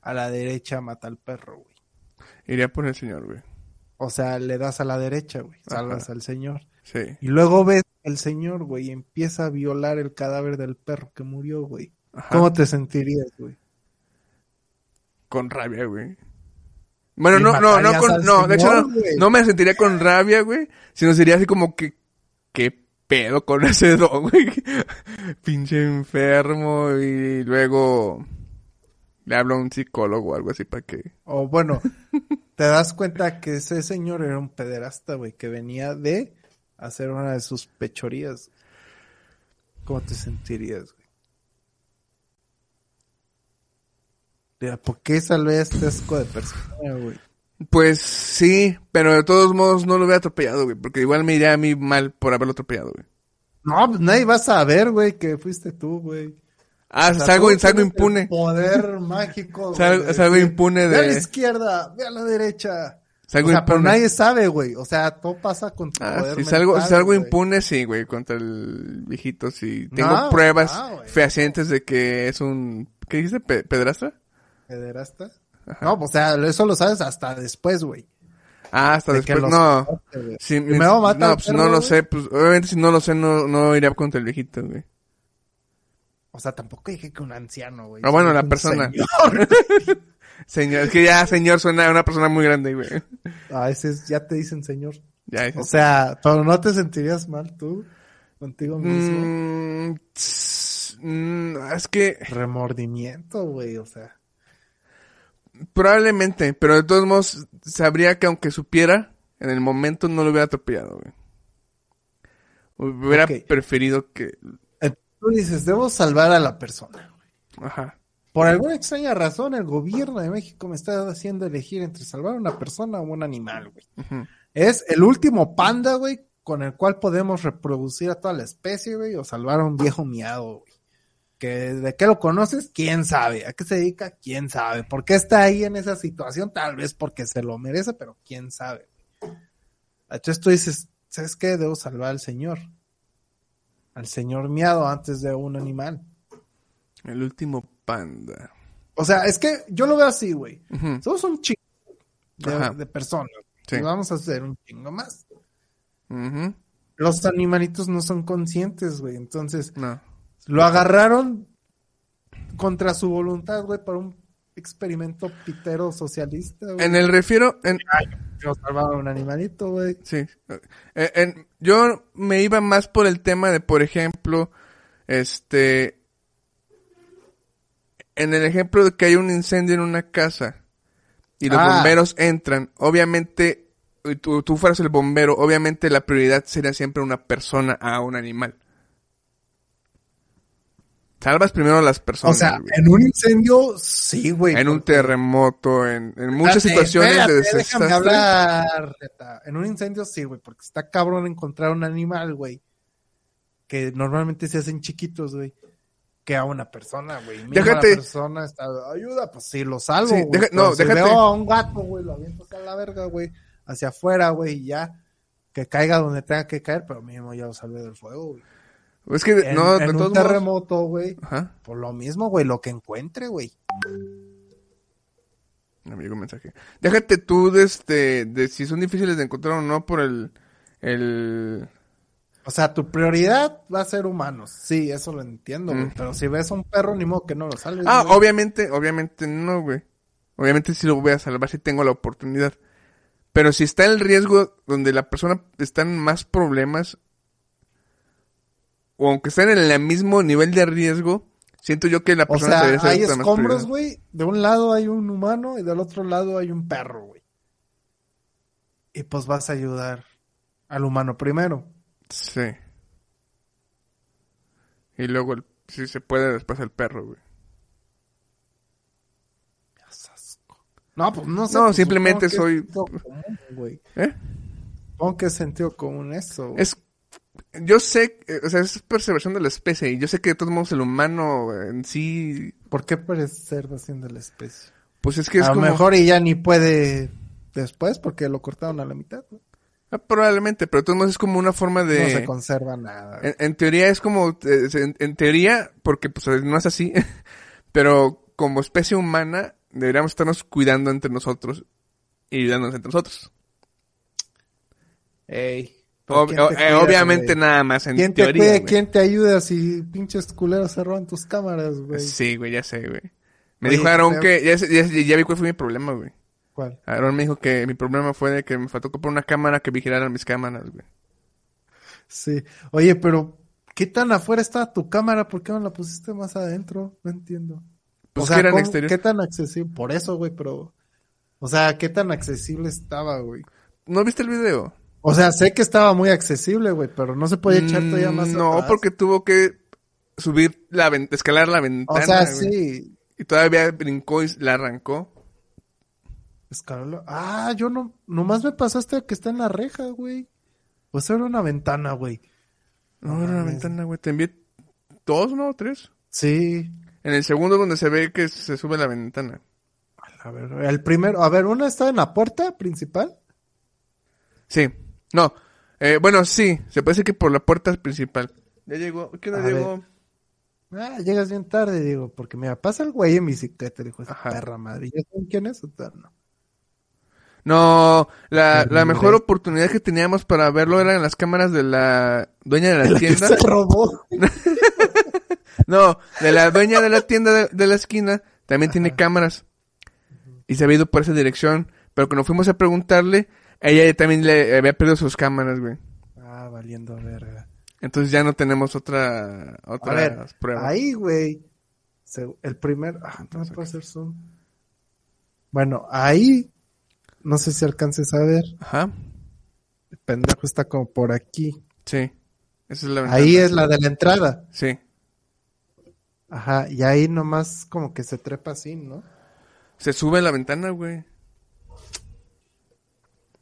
a la derecha mata al perro, güey. Iría por el señor, güey. O sea, le das a la derecha, güey. Salvas Ajá. al señor. Sí. Y luego ves el señor, güey, y empieza a violar el cadáver del perro que murió, güey. Ajá. ¿Cómo te sentirías, güey? Con rabia, güey. Bueno, Y no, no, no, con, al no, de hecho no, no me sentiría con rabia, güey, sino sería así como que, qué pedo con ese *laughs* don, güey. Pinche enfermo y luego le hablo a un psicólogo o algo así para que... O bueno, te das cuenta que ese señor era un pederasta, güey, que venía de hacer una de sus pechorías. ¿Cómo te sentirías, güey? ¿por qué salvé a este asco de persona, güey? Pues sí, pero de todos modos no lo hubiera atropellado, güey, porque igual me iría a mí mal por haberlo atropellado, güey. No, pues nadie va a saber, güey, que fuiste tú, güey. Ah, O sea, salgo, salgo el impune. Poder mágico. *laughs* güey, Sal- de salgo impune Ve a la de... izquierda, ve a la derecha. Salgo o sea, pero impune. nadie sabe, güey. O sea, todo pasa con tu Ah, poder si salgo, mental, si salgo güey. impune, sí, güey, contra el viejito, sí. Tengo No, pruebas no, güey, fehacientes de que es un... ¿Qué dijiste? Pe- ¿Pedrastra? ¿Pederasta? Ajá. No, o sea, eso lo sabes hasta después, güey. Ah, hasta De después. No. Si, mata no, pues perro, no lo sé. Pues obviamente si no lo sé, no, no iría contra el viejito, güey. O sea, tampoco dije que un anciano, güey. Ah, bueno, la persona. señor. *laughs* Señor, es que ya señor suena a una persona muy grande, güey. A veces ya te dicen señor. Ya, es- O sea, pero no te sentirías mal tú contigo mismo. Mm, tss, mm, es que Remordimiento, güey, o sea. Probablemente, pero de todos modos sabría que aunque supiera, en el momento no lo hubiera atropellado, güey. Hubiera preferido que... Eh, Tú dices, debo salvar a la persona. Ajá. Por alguna extraña razón, el gobierno de México me está haciendo elegir entre salvar a una persona o un animal, güey. Es el último panda, güey, con el cual podemos reproducir a toda la especie, güey, o salvar a un viejo miado, güey. Que de qué lo conoces, quién sabe. ¿A qué se dedica? Quién sabe. ¿Por qué está ahí en esa situación? Tal vez porque se lo merece, pero quién sabe. Entonces tú dices, ¿sabes qué? Debo salvar al señor. Al señor miado antes de un animal. El último panda. O sea, es que yo lo veo así, güey. Somos un chingo de, de personas. Sí. Vamos a hacer un chingo más. Los animalitos no son conscientes, güey. Entonces, No. Lo agarraron contra su voluntad, güey, para un experimento pitero socialista, güey. En el refiero, en, Yo salvaba a un animalito, güey. Sí. Eh, en- yo me iba más por el tema de, por ejemplo, este, en el ejemplo de que hay un incendio en una casa y los Ah. bomberos entran, obviamente, y tú, tú fueras el bombero, obviamente la prioridad sería siempre una persona a un animal. Salvas primero a las O personas. sea, güey. en un incendio, sí, güey. en un terremoto, en, en muchas situaciones de espérate, Déjame desastre. hablar. En un incendio, sí, güey, porque está cabrón encontrar un animal, güey, que normalmente se hacen chiquitos, güey, que a una persona, güey. Mínimo Déjate- La persona está, ayuda, pues sí, lo salvo, Sí, güey. deja- pero no, si déjate- veo a un gato, güey, lo aviento hacia la verga, güey, hacia afuera, güey, y ya, que caiga donde tenga que caer, pero mínimo ya lo salvé del fuego, güey. Es que, En, no, en de un todos modos- terremoto, güey, Ajá. por lo mismo, güey, lo que encuentre, güey. Amigo mensaje. Déjate tú de este, de si son difíciles de encontrar o no por el, el, O sea, tu prioridad va a ser humanos. Sí, eso lo entiendo, güey. Mm. Pero si ves a un perro, ni modo que no lo salves. Ah, güey. obviamente, obviamente no, güey. Obviamente sí lo voy a salvar si tengo la oportunidad. Pero si está el riesgo donde la persona está en más problemas, o aunque estén en el mismo nivel de riesgo, siento yo que la O persona sea, debería ser hay escombros, güey. De un lado hay un humano y del otro lado hay un perro, güey. Y pues vas a ayudar al humano primero. Sí. Y luego, el- si se puede, después el perro, güey. No, pues no sé. No, pues, simplemente soy- común, güey. ¿Eh? Que es sentido común eso. güey. Es... Yo sé, eh, o sea, es preservación de la especie. Y yo sé que de todos modos el humano en sí... ¿Por qué preservación de la especie? Pues es que es a lo como... mejor y ya ni puede después porque lo cortaron a la mitad. ¿no? Ah, probablemente, pero de todos modos es como una forma de... No se conserva nada. En, en teoría es como, eh, en, en teoría, porque pues no es así, *laughs* pero como especie humana deberíamos estarnos cuidando entre nosotros y ayudándonos entre nosotros. Ey. Ob- ¿quién o- eh, cuida, obviamente nada más en ¿Quién te teoría. ¿Quién te ayuda si pinches culeros se roban tus cámaras, güey? Sí, güey, ya sé, güey. Me Oye, dijo Aaron que, ya, ya, ya vi cuál fue mi problema, güey. ¿Cuál? Aaron me dijo que mi problema fue de que me faltó comprar una cámara que vigilara mis cámaras, güey. Sí. Oye, pero ¿qué tan afuera estaba tu cámara? ¿Por qué no la pusiste más adentro? No entiendo. Pues que eran ¿cómo- exteriores. ¿qué tan accesible? Por eso, güey, pero... O sea, ¿qué tan accesible estaba, güey? ¿No viste el video? O sea, sé que estaba muy accesible, güey, pero no se podía echar todavía más No, atrás. porque tuvo que subir la escalar la O ventana. sea, güey. sí. Y todavía brincó y la arrancó. Escaló. Ah, yo no... Nomás me pasaste que está en la reja, güey. O sea, era una ventana, güey. No, No era una ventana, güey. Te envié dos, ¿no? Tres. Sí. En el segundo donde se ve que se sube la ventana. A ver, el primero... A ver, una está en la puerta principal. Sí. No. Eh, bueno, sí. Se puede decir que por la puerta principal. Ya llegó. ¿Qué ver. llegó? Ah, llegas bien tarde, digo, porque mira, pasa el güey en bicicleta, dijo esa Ajá. perra madre. ¿Ya saben quién es o no? No, la, la no mejor oportunidad que teníamos para verlo eran las cámaras de la dueña de la, *laughs* tienda. se robó. *laughs* No, de la dueña de la tienda de, de la esquina también tiene cámaras. Y se había ido por esa dirección. Pero cuando fuimos a preguntarle, ella también le había perdido sus cámaras, güey. Ah, valiendo verga. Entonces ya no tenemos otra, A otras ver, pruebas. ahí, güey. El primer. Ah, no puedo hacer zoom. Bueno, ahí. No sé si alcances a ver. Ajá, El pendejo está como por aquí. sí. Esa es la ventana. Ahí es la de la entrada. Sí. Ajá, y ahí nomás como que se trepa así, ¿no? Se sube la ventana, güey.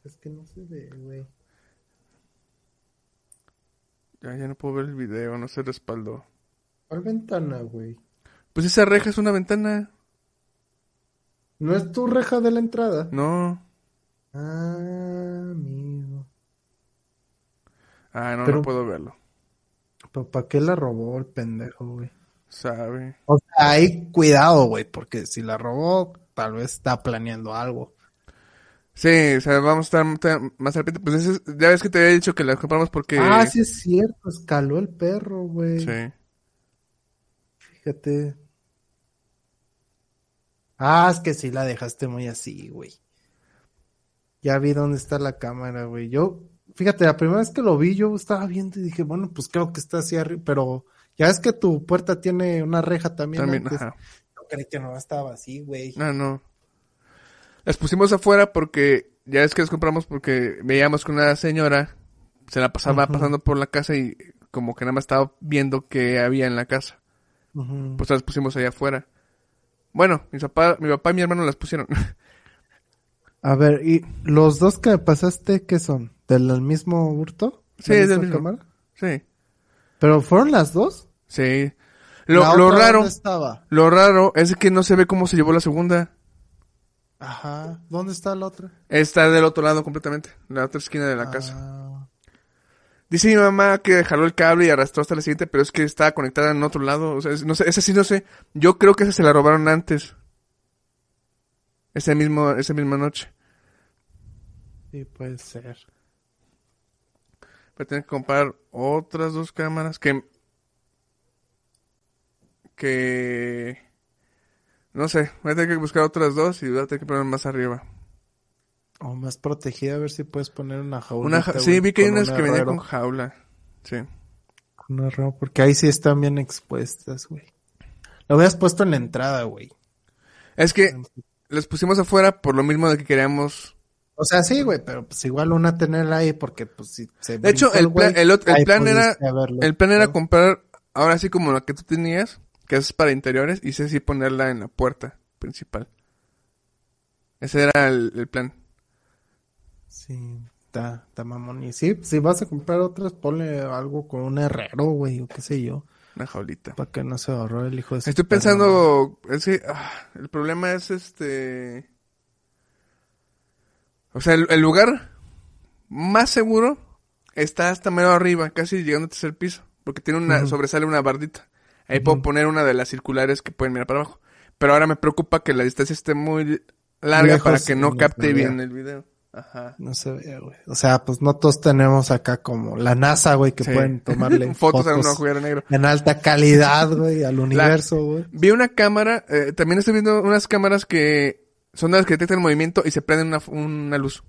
Es que no se ve, güey. Ya, ya no puedo ver el video, no se respaldó. ¿Cuál ventana, güey? Pues esa reja es una ventana. ¿No es tu reja de la entrada? No. Ah, amigo. Ah, no, Pero- no puedo verlo. ¿Pero para qué la robó el pendejo, güey? Sabe. O sea, ahí cuidado, güey, porque si la robó, tal vez está planeando algo. Sí, o sea, vamos a estar más- pendiente. Pues es- ya ves que te había dicho que la compramos porque... Ah, sí es cierto, escaló el perro, güey. Sí. Fíjate. Ah, es que sí la dejaste muy así, güey. Ya vi dónde está la cámara, güey. Yo, fíjate, la primera vez que lo vi, yo estaba viendo y dije, bueno, pues creo que está así arriba, pero ya es que tu puerta tiene una reja también. También, antes. ajá. Yo creí que no estaba así, güey. No, no. Las pusimos afuera porque ya es que las compramos porque veíamos que una señora se la pasaba pasando por la casa y como que nada más estaba viendo qué había en la casa. Pues las pusimos allá afuera. Bueno, mi papá, mi papá y mi hermano las pusieron. A ver, ¿y los dos que pasaste qué son? ¿Del mismo hurto? Sí, ¿La es del misma mismo. cámara? sí, ¿Pero fueron las dos? sí. ¿La Lo, lo raro, ¿Dónde estaba? lo raro es que no se ve cómo se llevó la segunda. Ajá. ¿Dónde está la otra? Está del otro lado completamente, la otra esquina de la casa. Ah, Dice mi mamá que jaló el cable y arrastró hasta la siguiente, pero es que estaba conectada en otro lado. O sea, no sé, esa sí no sé. Yo creo que esa se la robaron antes. Ese mismo, esa misma noche. sí, puede ser. Voy a tener que comprar otras dos cámaras que... Que... No sé, voy a tener que buscar otras dos y voy a tener que poner más arriba. O más protegida, a ver si puedes poner una jaula. Una ja- sí, vi que hay unas que venían con jaula. Sí. porque ahí sí están bien expuestas, güey. Lo hubieras puesto en la entrada, güey. Es que les pusimos afuera por lo mismo de que queríamos... O sea, sí, güey, pero pues igual una tenerla ahí porque pues si se De hecho, el plan, el, el plan era... El plan era comprar ahora sí como la que tú tenías, que es para interiores, y sé sí ponerla en la puerta principal. Ese era el, el plan. Sí, está, está mamón. Y sí, si vas a comprar otras, ponle algo con un herrero, güey, o qué sé yo. Una jaulita. Para que no se ahorró el hijo de Estoy pensando, es que ah, el problema es este... O sea, el, el lugar más seguro está hasta medio arriba, casi llegando al tercer piso, porque tiene una, sobresale una bardita. Ahí puedo poner una de las circulares que pueden mirar para abajo. Pero ahora me preocupa que la distancia esté muy larga Lejos para que no no capte bien el video. Ajá. No se ve, güey. O sea, pues no todos tenemos acá como la NASA, güey, que Sí. pueden tomarle *laughs* fotos, fotos, a un agujero negro. en alta calidad, güey, al universo, güey. Vi una cámara, eh, también estoy viendo unas cámaras que son de las que detectan el movimiento y se prenden una, una luz.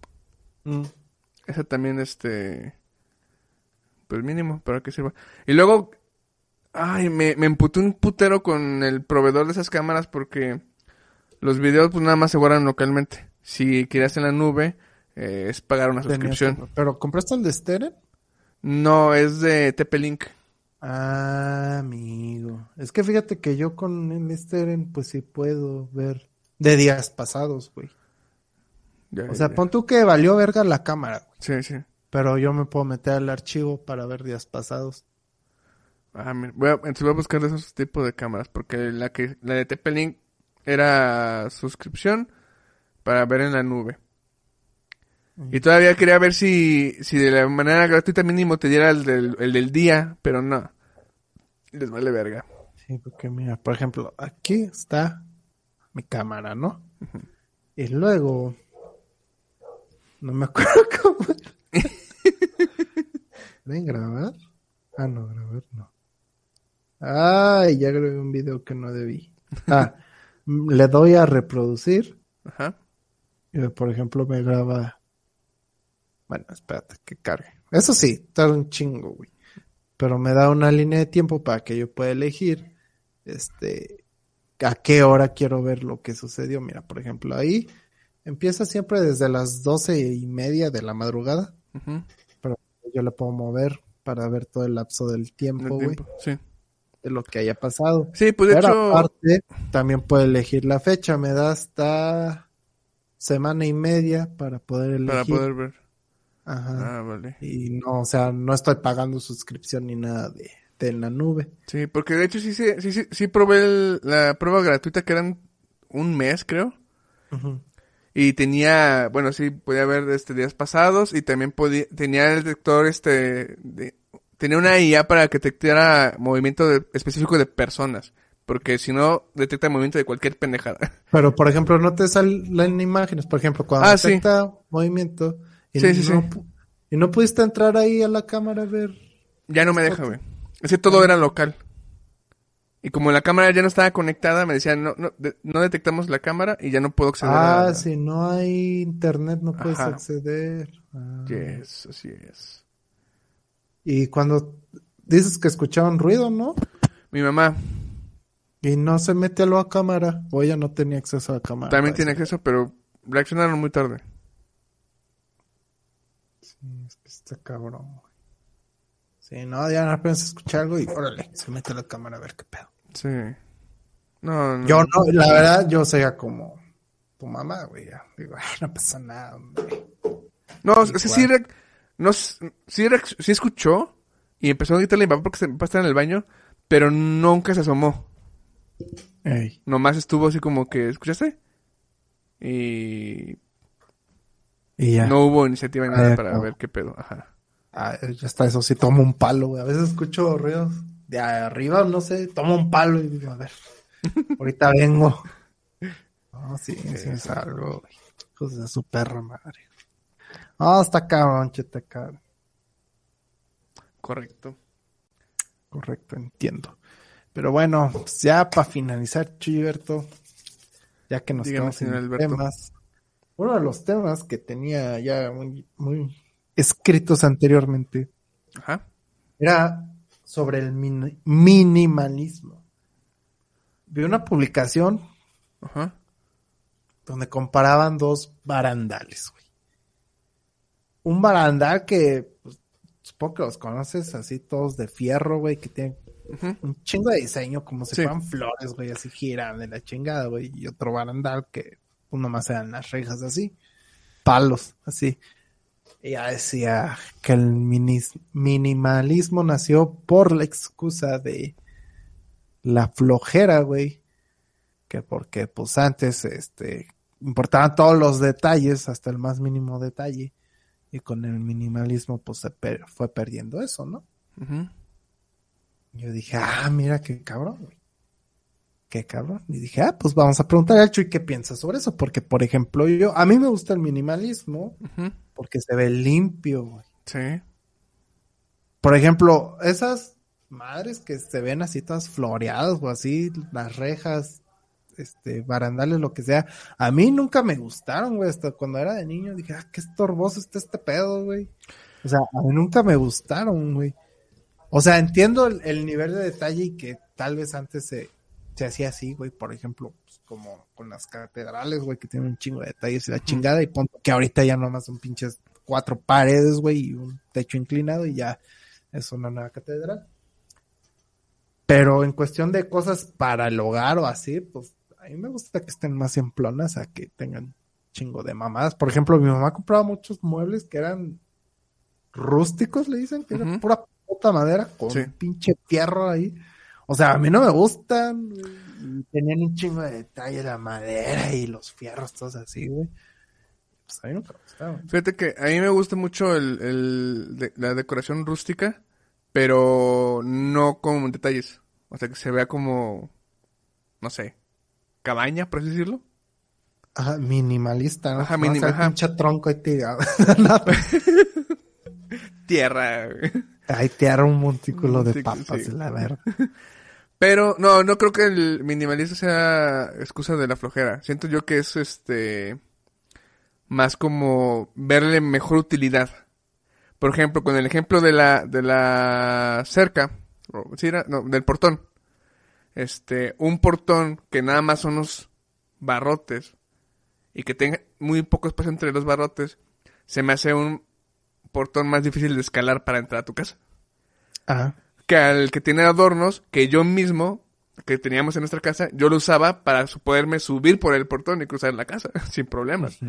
Mm. Esa también, este. Pues mínimo, para que sirva. Y luego. Ay, me, me emputé un putero con el proveedor de esas cámaras porque los videos, pues nada más se guardan localmente. Si querías en la nube, eh, es pagar una suscripción. que- Pero compraste el de Steren? No, es de TP-Link. Ah, amigo. Es que fíjate que yo con el Steren, pues sí puedo ver de días pasados, güey. Ya, O sea, ya. pon tú que valió verga la cámara, güey. Sí, sí. Pero yo me puedo meter al archivo para ver días pasados. Ah, mira, voy a, entonces voy a buscar de esos tipos de cámaras, porque la que la de TP-Link era suscripción para ver en la nube. Y todavía quería ver si, si de la manera gratuita mínimo te diera el del, el del día, pero no. Les vale verga. Sí, porque mira, por ejemplo, aquí está mi cámara, ¿no? Y luego, no me *laughs* acuerdo cómo. *laughs* ¿Ven grabar? Ah, no, grabar no. Ay, ya grabé un video que no debí. Ah, le doy a reproducir Ajá. y por ejemplo me graba. Bueno, espérate que cargue. Eso sí, tarda un chingo, güey. Pero me da una línea de tiempo para que yo pueda elegir, este, a qué hora quiero ver lo que sucedió. Mira, por ejemplo, ahí empieza siempre desde las doce y media de la madrugada. Ujú. Yo le puedo mover para ver todo el lapso del tiempo, güey. Sí. De lo que haya pasado. Sí, pues de Pero hecho. aparte, también puedo elegir la fecha. Me da hasta semana y media para poder elegir. Para poder ver. Ajá. Ah, vale. Y no, o sea, no estoy pagando suscripción ni nada de, de la nube. Sí, porque de hecho sí, sí, sí, probé el- la prueba gratuita que eran un mes, creo. Ujú. Y tenía, bueno, sí, podía ver este días pasados y también podía, tenía el detector, este, de- tenía una IA para que detectara movimiento de- específico de personas. Porque si no, detecta movimiento de cualquier pendejada. *laughs* Pero, por ejemplo, no te salen imágenes. Por ejemplo, cuando Ah, sí. detecta movimiento y, Sí, sí, no, y no pudiste entrar ahí a la cámara a ver. Ya no me deja, güey. Es que todo era local. Y como la cámara ya no estaba conectada, me decían, no, no, de- no detectamos la cámara y ya no puedo acceder Ah, a... si no hay internet no puedes Ajá. acceder. Ah. Yes, así es. Y cuando dices que escuchaban ruido, ¿no? Mi mamá Y no se mete a la cámara. O ella no tenía acceso a la cámara. también tiene eso. acceso, pero reaccionaron muy tarde. Sí, es que está cabrón. güey. Sí, no, ya apenas escucha algo y órale, se mete a la cámara a ver qué pedo. Sí. No, no. Yo no, la verdad, yo sería como tu mamá, güey. Digo, ay, no pasa nada, hombre. No, o sea, sí, no, sí, sí escuchó y empezó a gritarle a mi papá porque se papá estaba en el baño, pero nunca se asomó. Ey. Nomás estuvo así como que, ¿escuchaste? Y Y ya. no hubo iniciativa ni nada Ah, para no. ver qué pedo. Ajá. Ah, ya está, eso sí, tomo un palo, güey. A veces escucho ruidos de arriba, no sé, tomo un palo y digo, a ver, *laughs* ahorita vengo. No, sí, sí me salgo, güey. Hijos de su perra madre. No, está cabrón, cheta, cabrón. Correcto. Correcto, entiendo. Pero bueno, pues ya para finalizar, Chuyberto, ya que nos Dígame, quedamos señor Alberto. temas, uno de los temas que tenía ya muy, muy escritos anteriormente Ajá. era sobre el min- minimalismo. Vi una publicación Ajá. donde comparaban dos barandales. Un barandal que pues, supongo que los conoces así todos de fierro, güey, que tienen Un chingo de diseño, como si Sí. fueran flores, güey, así giran de la chingada, güey. Y otro barandal que pues, nomás eran las rejas así. Palos, así. Ya decía que el minis- minimalismo nació por la excusa de la flojera, güey. Que porque, pues antes, este, importaban todos los detalles, hasta el más mínimo detalle. Y con el minimalismo, pues se per- fue perdiendo eso, ¿no? Ujú. Yo dije, ah, mira qué cabrón, güey. Qué cabrón. Y dije, ah, pues vamos a preguntar al Chuy qué piensa sobre eso. Porque, por ejemplo, yo, a mí me gusta el minimalismo porque se ve limpio, güey. Sí. Por ejemplo, esas madres que se ven así todas floreadas o así, las rejas, este, barandales, lo que sea. A mí nunca me gustaron, güey. Hasta cuando era de niño dije, ah, qué estorboso está este pedo, güey. O sea, a mí nunca me gustaron, güey. O sea, entiendo el, el nivel de detalle y que tal vez antes se, se hacía así, güey. Por ejemplo, pues, como con las catedrales, güey, que tienen un chingo de detalles y la chingada. Y punto que ahorita ya nomás son pinches cuatro paredes, güey, y un techo inclinado y ya es una nueva catedral. Pero en cuestión de cosas para el hogar o así, pues a mí me gusta que estén más simplonas a que tengan chingo de mamadas. Por ejemplo, mi mamá compraba muchos muebles que eran rústicos, le dicen, que era Ujú. pura puta madera con Sí. pinche fierro ahí. O sea, a mí no me gustan. Tenían un chingo de detalle la madera y los fierros, todos así, güey. Pues a mí no me gustaban. Fíjate que a mí me gusta mucho el, el de- la decoración rústica, pero no con detalles. O sea, que se vea como, no sé, cabaña, por así decirlo. Ajá, minimalista, ¿no? Ajá, No, minim- o sea, ajá. pinche tronco ahí tirado. *laughs* No, *laughs* Tierra. güey. Ahí te hará un montículo de papas, sí. la verga. *laughs* Pero no, no creo que el minimalista sea excusa de la flojera. Siento yo que es este más como verle mejor utilidad. Por ejemplo, con el ejemplo de la de la cerca, sí era- no, del portón. Este, un portón que nada más son unos barrotes y que tenga muy poco espacio entre los barrotes, se me hace un portón más difícil de escalar para entrar a tu casa. Ajá. que al que tiene adornos que yo mismo que teníamos en nuestra casa yo lo usaba para poderme subir por el portón y cruzar la casa *laughs* sin problemas.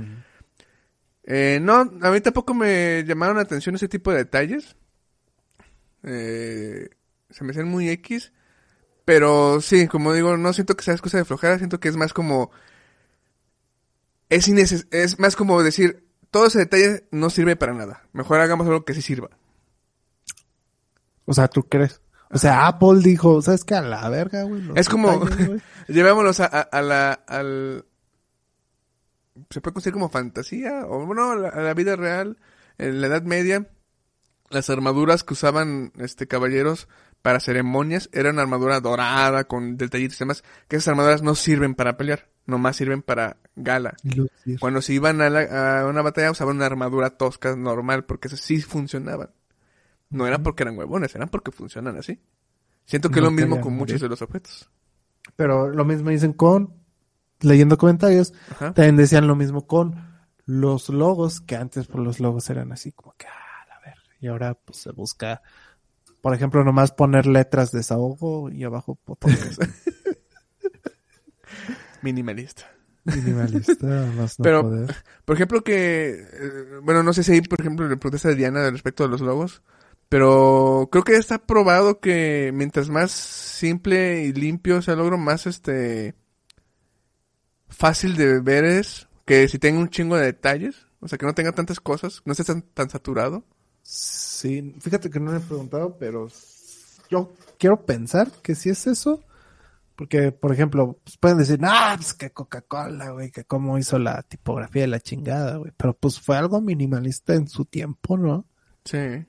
Eh, no a mí tampoco me llamaron la atención ese tipo de detalles. Eh, se me hacen muy x pero sí como digo no siento que sea excusa de flojera siento que es más como es es más como decir todo ese detalle no sirve para nada mejor hagamos algo que sí sirva O sea, ¿tú crees? O sea, Apple dijo, ¿sabes qué? A la verga, güey. Es como- detalles, güey. *laughs* Llevémonos a, a- a la, al... Se puede considerar como fantasía, o bueno, a la, a la vida real, en la Edad Media, las armaduras que usaban este caballeros para ceremonias eran armadura dorada, con detallitos y demás, que esas armaduras no sirven para pelear, nomás sirven para gala. Lucir. Cuando se iban a, la- a una batalla usaban una armadura tosca normal, porque esas sí funcionaban. No era porque eran huevones, eran porque funcionan así. Siento que es lo mismo con muchos de los objetos. Pero lo mismo dicen con, leyendo comentarios, Ajá. también decían lo mismo con los logos, que antes pues, los logos eran así como que, ah, la verga. Y ahora pues se busca, por ejemplo, nomás poner letras de desahogo y abajo botones. *laughs* Minimalista. Minimalista, más no Pero- poder. Por ejemplo que, eh, bueno, no sé si hay, por ejemplo, le protesta a Diana respecto a los logos, pero creo que ya está probado que mientras más simple y limpio sea el logro, más este fácil de ver es que si tenga un chingo de detalles, o sea, que no tenga tantas cosas, no esté tan, tan saturado. Sí, fíjate que no le he preguntado, pero yo quiero pensar que si es eso. Porque, por ejemplo, pues pueden decir, ah, pues que Coca-Cola, güey, que cómo hizo la tipografía de la chingada, güey. Pero pues fue algo minimalista en su tiempo, ¿no? Sí.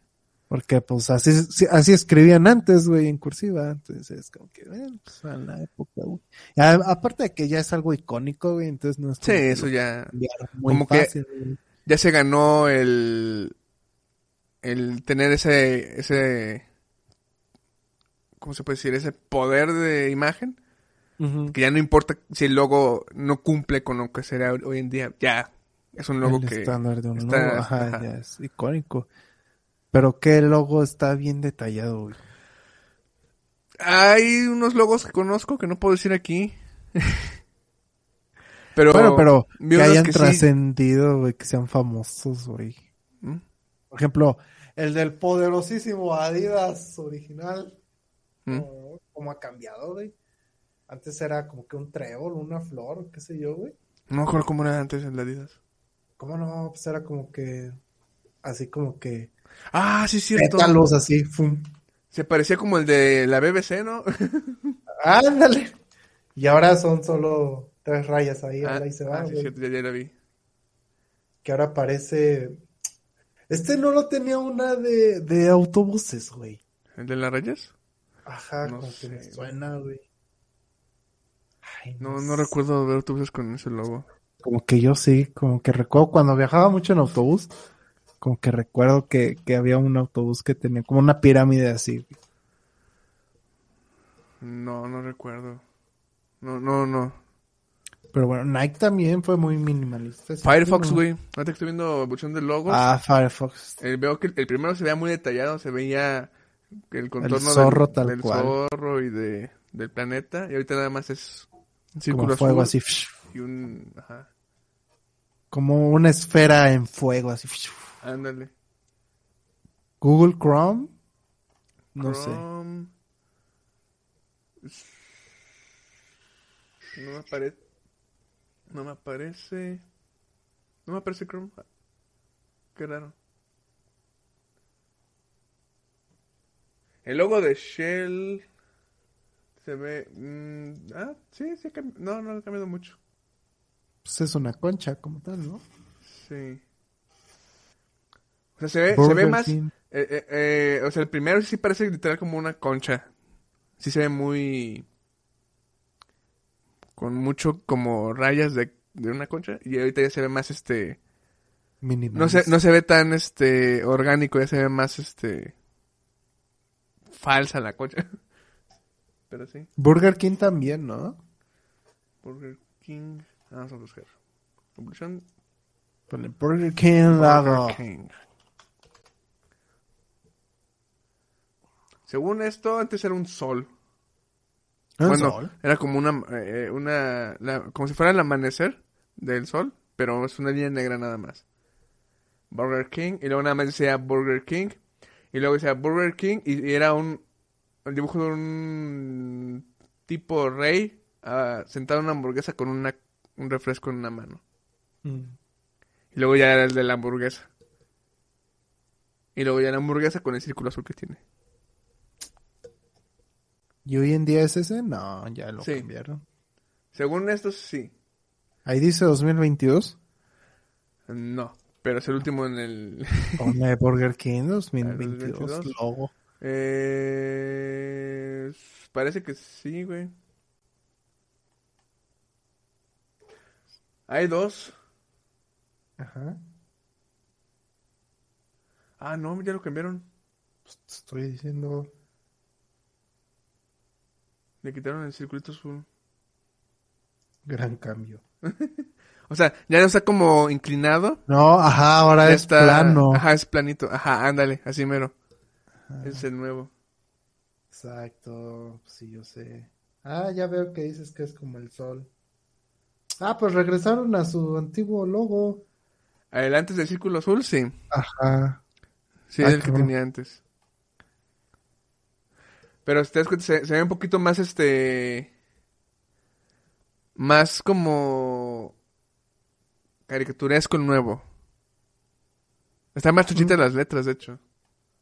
Porque pues así, sí, así escribían antes, güey, en cursiva. Entonces es como que, bueno, pues a la época, güey. A- aparte de que ya es algo icónico, güey, entonces no es Sí, eso ya, muy como que- güey. ya se ganó el, el tener ese, ese, ¿cómo se puede decir? Ese poder de imagen. Que ya no importa si el logo no cumple con lo que será hoy en día, ya es un logo el que estándar de un está- logo, ajá, ajá. ya es icónico. Pero qué logo está bien detallado, güey. Hay unos logos que conozco que no puedo decir aquí. *laughs* pero, bueno, pero que hayan que sí. trascendido, güey, que sean famosos, güey. ¿Mm? Por ejemplo, el del poderosísimo Adidas original. ¿Mm? Como, como ha cambiado, güey. Antes era como que un trébol, una flor, qué sé yo, güey. No me acuerdo cómo era antes en la Adidas. ¿Cómo no? Pues era como que. Así como que. Ah, sí, cierto. Pétalos así, fum. Se parecía como el de la BBC, ¿no? *laughs* Ándale. Y ahora son solo tres rayas ahí, ah, ahí se va, ah, sí, cierto, ya, ya la vi. Que ahora parece. Este no lo tenía una de, de autobuses, güey. ¿El de las rayas? Ajá, No como sé, que me suena, güey. Ay, No, no recuerdo ver autobuses con ese logo. Como que yo sí, como que recuerdo cuando viajaba mucho en autobús, como que recuerdo que, que había un autobús que tenía como una pirámide así. güey. No, no recuerdo. No, no, no. Pero bueno, Nike también fue muy minimalista. sí, Firefox, güey. Ahorita que estoy viendo evolución de logos. Ah, Firefox. eh, veo que el primero se veía muy detallado. Se veía el contorno zorro del, tal del cual. zorro y de, del planeta. Y ahorita nada más es un Como círculo fuego azul así. y un... Ajá. Como una esfera en fuego así. Ándale. Google Chrome. No sé. Chrome. No me aparece. No me aparece. No me aparece Chrome. Qué raro. El logo de Shell se ve. mm, ah, sí, sí. No, no ha cambiado mucho. Pues es una concha como tal, ¿no? Sí. O sea, se ve, se ve más. Eh, eh, eh, o sea, el primero sí parece literal como una concha. Sí se ve muy... Con mucho como rayas de, de una concha. Y ahorita ya se ve más este... No se, no se ve tan este orgánico, ya se ve más este... Falsa la concha. *laughs* Pero sí. Burger King también, ¿no? Burger King... Vamos a buscar. El Burger King logo. Burger King. Según esto, antes era un sol. ¿Un bueno, era como una, eh, una la- como si fuera el amanecer del sol, pero es una línea negra nada más. Burger King, y luego nada más decía Burger King, y luego decía Burger King, y, y era un, el dibujo de un tipo rey ah, sentado en una hamburguesa con una, un refresco en una mano. Mm. Y luego ya era el de la hamburguesa. Y luego ya la hamburguesa con el círculo azul que tiene. ¿Y hoy en día es ese? No, ya lo Sí. cambiaron. Según esto, sí. Ahí dice 2022. No, pero es el último en el... Burger King *laughs* 2022, 2022. logo. Eh, parece que sí, güey. Hay dos. Ajá. Ah, no, ya lo cambiaron. Pues estoy diciendo. Le quitaron el circulito azul. Gran cambio. *laughs* O sea, ya no está como inclinado. No, ajá, ahora Ya es está... plano. Ajá, es planito. Ajá, ándale, así mero. Es el nuevo. Exacto, sí, yo sé. Ah, ya veo que dices que es como el sol. Ah, pues regresaron a su antiguo logo. El antes del círculo azul, sí. Ajá. Sí, Ah, es el que tenía antes. Pero si te das cuenta, se, se ve un poquito más este. Más como. caricaturesco el nuevo. Están más chuchitas las letras, de hecho.